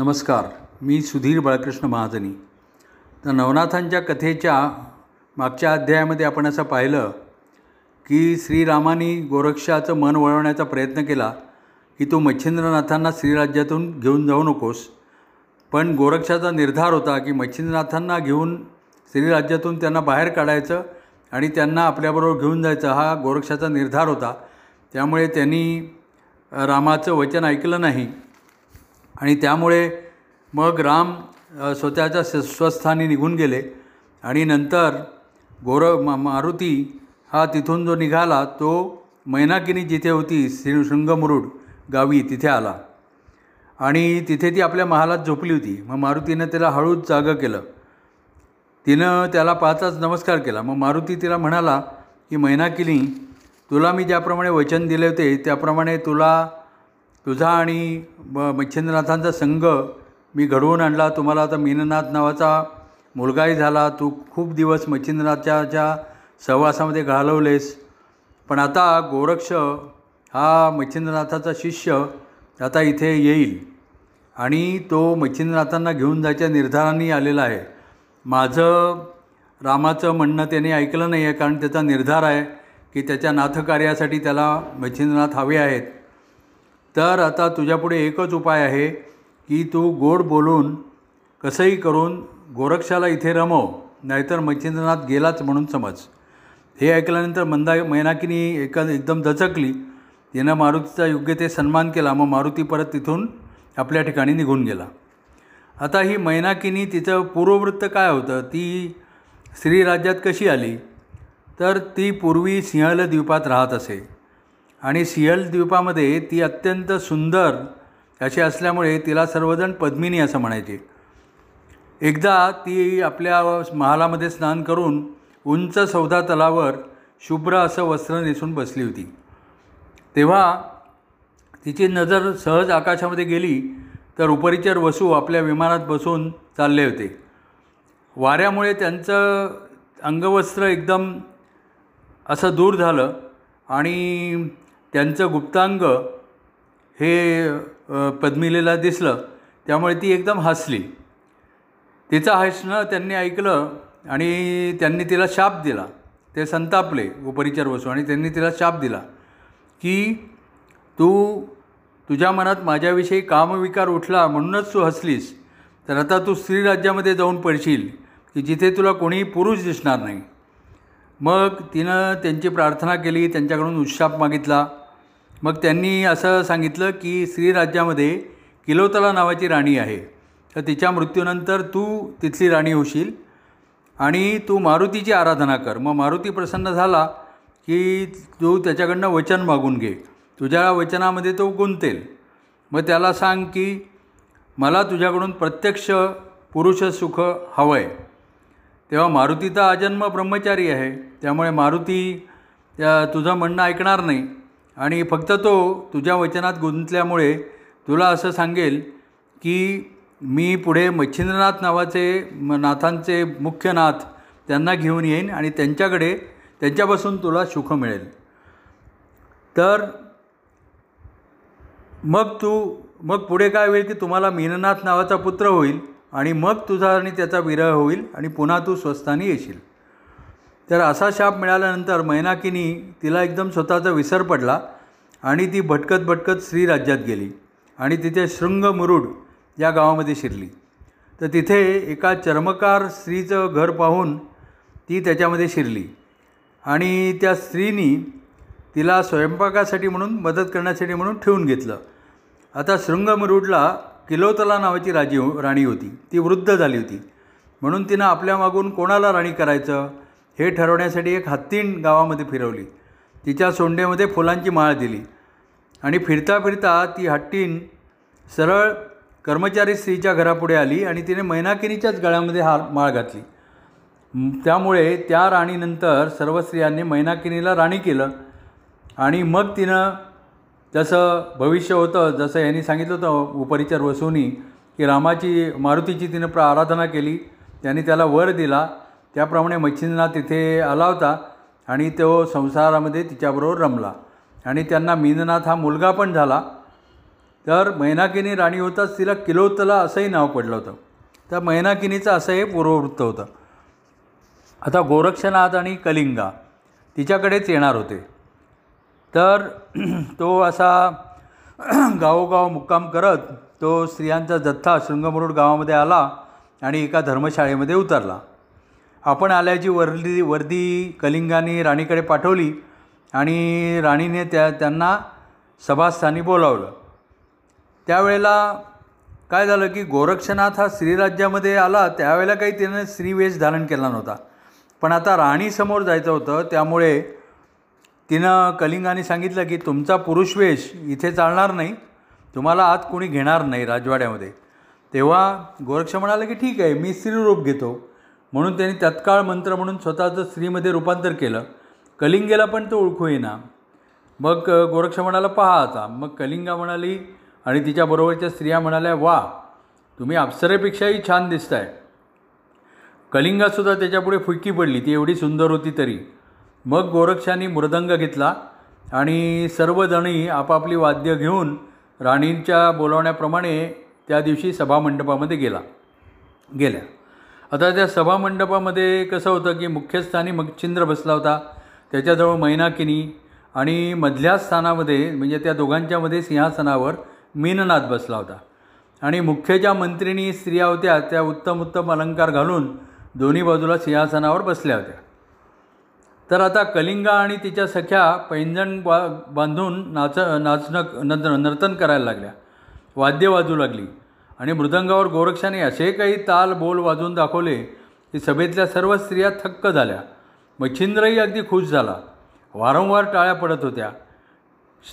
नमस्कार मी सुधीर बाळकृष्ण महाजनी. तर नवनाथांच्या कथेच्या मागच्या अध्यायामध्ये आपण असं पाहिलं की श्रीरामाने गोरक्षाचं मन वळवण्याचा प्रयत्न केला की तू मच्छिंद्रनाथांना श्रीराज्यातून घेऊन जाऊ नकोस. पण गोरक्षाचा निर्धार होता की मच्छिंद्रनाथांना घेऊन श्रीराज्यातून त्यांना बाहेर काढायचं आणि त्यांना आपल्याबरोबर घेऊन जायचं हा गोरक्षाचा निर्धार होता. त्यामुळे त्यांनी रामाचं वचन ऐकलं नाही. आणि त्यामुळे मग राम स्वतःच्या स स्वस्थानी निघून गेले. आणि नंतर गोर म मारुती हा तिथून जो निघाला तो मैनाकिनी जिथे होती श्री शृंगमुरुड गावी तिथे आला. आणि तिथे ती आपल्या महालात झोपली होती. मग मारुतीनं त्याला हळूच जागं केलं. तिनं त्याला पाहताच नमस्कार केला. मग मारुती तिला म्हणाला की मैनाकिनी तुला मी ज्याप्रमाणे वचन दिले होते त्याप्रमाणे तुला तुझा आणि म मच्छिंद्रनाथांचा संघ मी घडवून आणला. तुम्हाला आता मीननाथ नावाचा मुलगाही झाला. तू खूप दिवस मच्छिंद्रनाथाच्या सहवासामध्ये घालवलेस. पण आता गोरक्ष हा मच्छिंद्रनाथाचा शिष्य आता इथे येईल आणि तो मच्छिंद्रनाथांना घेऊन जायच्या निर्धाराने आलेला आहे. माझं रामाचं म्हणणं त्याने ऐकलं नाही आहे कारण त्याचा निर्धार आहे की त्याच्या नाथकार्यासाठी त्याला मच्छिंद्रनाथ हवे आहेत. तर आता तुझ्यापुढे एकच उपाय आहे की तू गोड बोलून कसंही करून गोरक्षाला इथे रमव नाहीतर मच्छिंद्रनाथ गेलाच म्हणून समज. हे ऐकल्यानंतर मंदा मैनाकिनी एका एकदम दचकली. तिनं मारुतीचा योग्य ते सन्मान केला. मग मारुती परत तिथून आपल्या ठिकाणी निघून गेला. आता ही मैनाकिनी तिचं पूर्ववृत्त काय होतं? ती श्रीराज्यात कशी आली? तर ती पूर्वी सिंहल द्वीपात राहत असे. आणि सियल द्वीपामध्ये ती अत्यंत सुंदर अशी असल्यामुळे तिला सर्वजण पद्मिनी असं म्हणायचे. एकदा ती आपल्या महालामध्ये स्नान करून उंच सौदा तलावर शुभ्र असं वस्त्र नेसून बसली होती. तेव्हा तिची नजर सहज आकाशामध्ये गेली तर उपरिचर वसू आपल्या विमानात बसून चालले होते. वाऱ्यामुळे त्यांचं अंगवस्त्र एकदम असं दूर झालं आणि त्यांचं गुप्तांग हे पद्मिलेला दिसलं त्यामुळे ती एकदम हसली. तिचं हसणं त्यांनी ऐकलं आणि त्यांनी तिला शाप दिला. ते संतापले उपरिचार बसू आणि त्यांनी तिला शाप दिला की तू तुझ्या मनात माझ्याविषयी कामविकार उठला म्हणूनच तू हसलीस. तर आता तू स्त्रीराज्यामध्ये जाऊन पडशील की जिथे तुला कोणीही पुरुष दिसणार नाही. मग तिनं त्यांची प्रार्थना केली त्यांच्याकडून उत्शाप मागितला. मग त्यांनी असं सांगितलं की श्रीराज्यामध्ये किलोतला नावाची राणी आहे. तर तिच्या मृत्यूनंतर तू तिथली राणी होशील आणि तू मारुतीची आराधना कर. मग मारुती प्रसन्न झाला की तू त्याच्याकडनं वचन मागून घे. तुझ्या वचनामध्ये तो गुंतेल. मग त्याला सांग की मला तुझ्याकडून प्रत्यक्ष पुरुष सुख हवं आहे तेव्हा मारुती तर अजन्म ब्रह्मचारी आहे. त्यामुळे मारुती त्या तुझं म्हणणं ऐकणार नाही. आणि फक्त तो तुझ्या वचनात गुंतल्यामुळे तुला असं सांगेल की मी पुढे मच्छिंद्रनाथ नावाचे नाथांचे मुख्य नाथ त्यांना घेऊन येईन आणि त्यांच्याकडे त्यांच्यापासून तुला सुख मिळेल. तर मग तू मग पुढे काय होईल की तुम्हाला मीननाथ नावाचा पुत्र होईल आणि मग तुझा आणि त्याचा विरह होईल आणि पुन्हा तू स्वस्थानी येशील. तर असा शाप मिळाल्यानंतर मैनाकिनी तिला एकदम स्वतःचा विसर पडला आणि ती भटकत भटकत श्रीराज्यात गेली आणि तिथे शृंगमुरुड या गावामध्ये शिरली. तर तिथे एका चर्मकार स्त्रीचं घर पाहून ती त्याच्यामध्ये शिरली आणि त्या स्त्रीनी तिला स्वयंपाकासाठी म्हणून मदत करण्यासाठी म्हणून ठेवून घेतलं. आता शृंगमुरुडला किलोतला नावाची राजी राणी होती. ती वृद्ध झाली होती. म्हणून तिनं आपल्या मागून कोणाला राणी करायचं? हे ठरवण्यासाठी एक हत्तीण गावामध्ये फिरवली. तिच्या सोंडेमध्ये फुलांची माळ दिली. आणि फिरता फिरता ती हत्तीण सरळ कर्मचारी स्त्रीच्या घरापुढे आली आणि तिने मैनाकिनीच्याच गळ्यामध्ये हार माळ घातली. त्यामुळे त्या राणीनंतर सर्व स्त्रियांनी मैनाकिनीला राणी केलं. आणि मग तिनं जसं भविष्य होतं जसं यांनी सांगितलं होतं उपरिचर वसूनी की रामाची मारुतीची तिनं प्र आराधना केली. त्यांनी त्याला वर दिला. त्याप्रमाणे मच्छिंद्रनाथ तिथे आला होता आणि तो संसारामध्ये तिच्याबरोबर रमला. आणि त्यांना मीननाथ हा मुलगा पण झाला. तर मैनाकिनी राणी होताच तिला किलोतला असंही नाव पडलं होतं. तर मैनाकिनीचं असं हे पूर्ववृत्त होतं. आता गोरक्षनाथ आणि कलिंगा तिच्याकडेच येणार होते. तर तो असा गावोगाव मुक्काम करत तो स्त्रियांचा जथ्था शृंगमुरुड गावामध्ये आला आणि एका धर्मशाळेमध्ये उतरला. आपण आल्याची वर्दी वर्दी कलिंगाने राणीकडे पाठवली आणि राणीने त्या त्यांना सभास्थानी बोलावलं. त्यावेळेला काय झालं की गोरक्षनाथ हा श्रीराज्यामध्ये आला त्यावेळेला काही त्यानं स्त्रीवेश धारण केला नव्हता. पण आता राणीसमोर जायचं होतं त्यामुळे तिनं कलिंगाने सांगितलं की तुमचा पुरुषवेश इथे चालणार नाही तुम्हाला आत कोणी घेणार नाही राजवाड्यामध्ये. तेव्हा गोरक्ष म्हणाला की ठीक आहे मी स्त्रीरूप घेतो. म्हणून त्यांनी तत्काळ मंत्र म्हणून स्वतःचं स्त्रीमध्ये रूपांतर केलं. कलिंगेला पण तो ओळखू येईना. मग गोरक्ष म्हणाला पहा आता. मग कलिंगा म्हणाली आणि तिच्याबरोबरच्या स्त्रिया म्हणाल्या वा तुम्ही अप्सरेपेक्षाही छान दिसताय. कलिंगासुद्धा त्याच्यापुढे फुटकी पडली. ती एवढी सुंदर होती तरी. मग गोरक्षांनी मृदंग घेतला आणि सर्वजणी आपापली वाद्य घेऊन राणींच्या बोलावण्याप्रमाणे त्या दिवशी सभामंडपामध्ये गेला गेल्या. आता त्या सभामंडपामध्ये कसं होतं की मुख्य स्थानी मच्छिंद्र बसला होता त्याच्याजवळ मैनाकिनी आणि मधल्या स्थानामध्ये म्हणजे त्या दोघांच्यामध्ये सिंहासनावर मीननाथ बसला होता. आणि मुख्य ज्या मंत्रिणी स्त्रिया होत्या त्या उत्तम उत्तम अलंकार घालून दोन्ही बाजूला सिंहासनावर बसल्या होत्या. तर आता कलिंगा आणि तिच्या सख्या पैंजण बा बांधून नाच नाचणं नर्तन करायला लागल्या. वाद्य वाजू लागली. आणि मृदंगावर गोरक्षाने असे काही ताल बोल वाजवून दाखवले की सभेतल्या सर्व स्त्रिया थक्क झाल्या. मच्छिंद्रही अगदी खुश झाला. वारंवार टाळ्या पडत होत्या.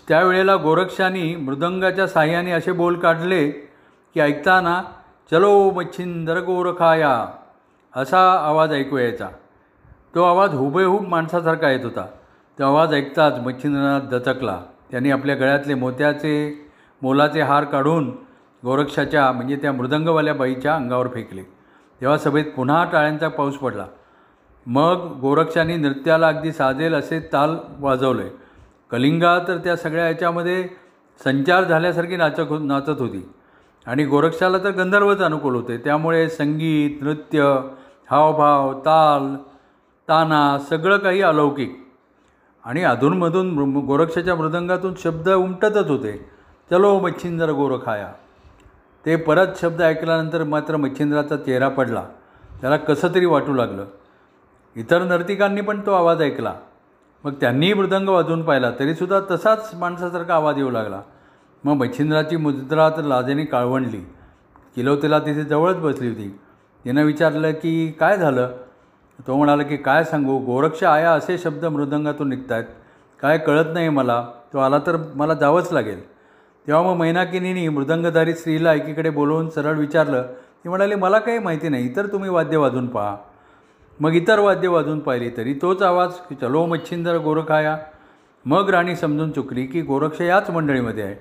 त्यावेळेला गोरक्षांनी मृदंगाच्या साह्याने असे बोल काढले की ऐकताना चलो मच्छिंद्र गोरखाया असा आवाज ऐकू यायचा. तो आवाज हुबेहूब माणसासारखा येत होता. तो आवाज ऐकताच मच्छिंद्रनाथ दचकला. त्यांनी आपल्या गळ्यातले मोत्याचे मोलाचे हार काढून गोरक्षाच्या म्हणजे त्या मृदंगवाल्या बाईच्या अंगावर फेकले. तेव्हा सभेत पुन्हा टाळ्यांचा पाऊस पडला. मग गोरक्षाने नृत्याला अगदी साजेल असे ताल वाजवले. कलिंगा तर त्या सगळ्या याच्यामध्ये संचार झाल्यासारखी नाचक हो नाचत होती. आणि गोरक्षाला तर गंधर्वच अनुकूल होते. त्यामुळे संगीत नृत्य हावभाव ताल ताना सगळं काही अलौकिक. आणि अधूनमधून मृ गोरक्षाच्या मृदंगातून शब्द उमटतच होते. चलो मच्छिंदर गोरखाया. ते परत शब्द ऐकल्यानंतर मात्र मच्छिंद्राचा चेहरा पडला. त्याला कसं तरी वाटू लागलं. इतर नर्तिकांनी पण तो आवाज ऐकला. मग त्यांनीही मृदंग वाजवून पाहिला तरीसुद्धा तसाच माणसासारखा आवाज येऊ लागला. मग मच्छिंद्राची मुद्रा तर लाजेने काळवणली किलोतेला तिथे जवळच बसली होती. तिनं विचारलं की काय झालं? तो म्हणाला की काय सांगू गोरक्ष आया असे शब्द मृदंगातून निघत आहेत काय कळत नाही मला. तो आला तर मला जावंच लागेल. तेव्हा मग मैनाकिनीनी मृदंगधारी स्त्रीला एकीकडे बोलवून सरळ विचारलं. ती म्हणाली मला काही माहिती नाही इतर तुम्ही वाद्य वाजून पहा. मग इतर वाद्य वाजून पाहिली तरी तोच आवाज की चलो मच्छिंदर गोरखाया मग राणी समजून चुकली की गोरक्ष याच मंडळीमध्ये आहे.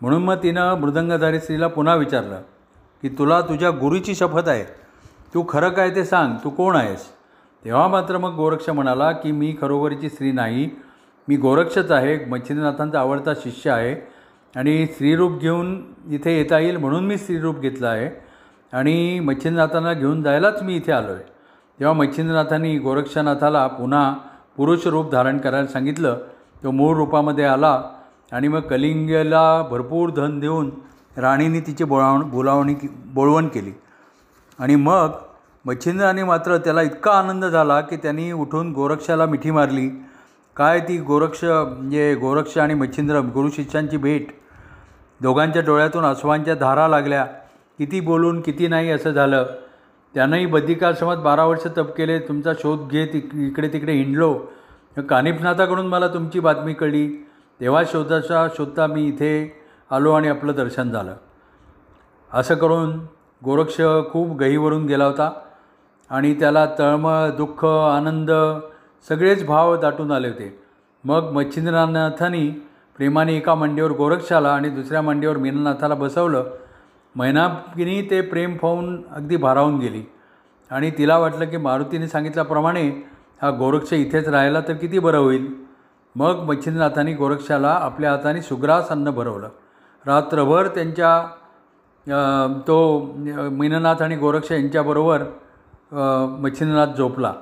म्हणून मग तिनं मृदंगधारी स्त्रीला पुन्हा विचारलं की तुला तुझ्या गुरुची शपथ आहे. तू खरं काय ते सांग तू कोण आहेस? तेव्हा मात्र मग गोरक्ष म्हणाला की मी खरोखरीची स्त्री नाही. मी गोरक्षच आहे. मच्छिंद्रनाथांचा आवडता शिष्य आहे. आणि स्त्रीरूप घेऊन इथे येता येईल म्हणून मी स्त्रीरूप घेतलं आहे. आणि मच्छिंद्रनाथांना घेऊन जायलाच मी इथे आलो आहे तेव्हा मच्छिंद्रनाथांनी गोरक्षनाथाला पुन्हा पुरुष रूप धारण करायला सांगितलं. तो मूळ रूपामध्ये आला आणि मग कलिंगला भरपूर धन देऊन राणीने तिची बोलावण बोलावणी बोळवण केली. आणि मग मच्छिंद्राने मात्र त्याला इतका आनंद झाला की त्यांनी उठून गोरक्षाला मिठी मारली. काय ती गोरक्ष म्हणजे गोरक्ष आणि मच्छिंद्र गुरुशिष्यांची भेट दोघांच्या डोळ्यातून अश्वांच्या धारा लागल्या. किती बोलून किती नाही असं झालं. त्यानंही बद्रिकाश्रमात बारा वर्ष तप केले. तुमचा शोध घेत इकडे तिकडे हिंडलो. कानिफनाथाकडून मला तुमची बातमी कळली. तेव्हा शोधाचा शोधता मी इथे आलो आणि आपलं दर्शन झालं. असं करून गोरक्ष खूप गहीवरून गेला होता आणि त्याला तळमळ दुःख आनंद सगळेच भाव दाटून आले होते. मग मच्छिंद्रनाथांनी प्रेमाने एका मांडीवर गोरक्षाला आणि दुसऱ्या मांडीवर मीननाथाला बसवलं. मैनाकिनी ते प्रेम पाहून अगदी भारावून गेली. आणि तिला वाटलं की मारुतीने सांगितल्याप्रमाणे हा गोरक्ष इथेच राहिला तर किती बरं होईल? मग मच्छिंद्रनाथांनी गोरक्षाला आपल्या हाताने सुग्रास अन्न भरवलं. रात्रभर त्यांच्या तो मीननाथ आणि गोरक्ष यांच्याबरोबर मच्छिंद्रनाथ झोपला.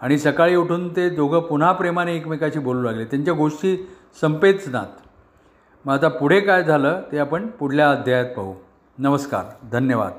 आणि सकाळी उठून ते दोघं पुन्हा प्रेमाने एकमेकाशी बोलू लागले. त्यांच्या गोष्टी संपेच नात मग आता पुढे काय झालं ते आपण पुढल्या अध्यायात पाहू. नमस्कार धन्यवाद.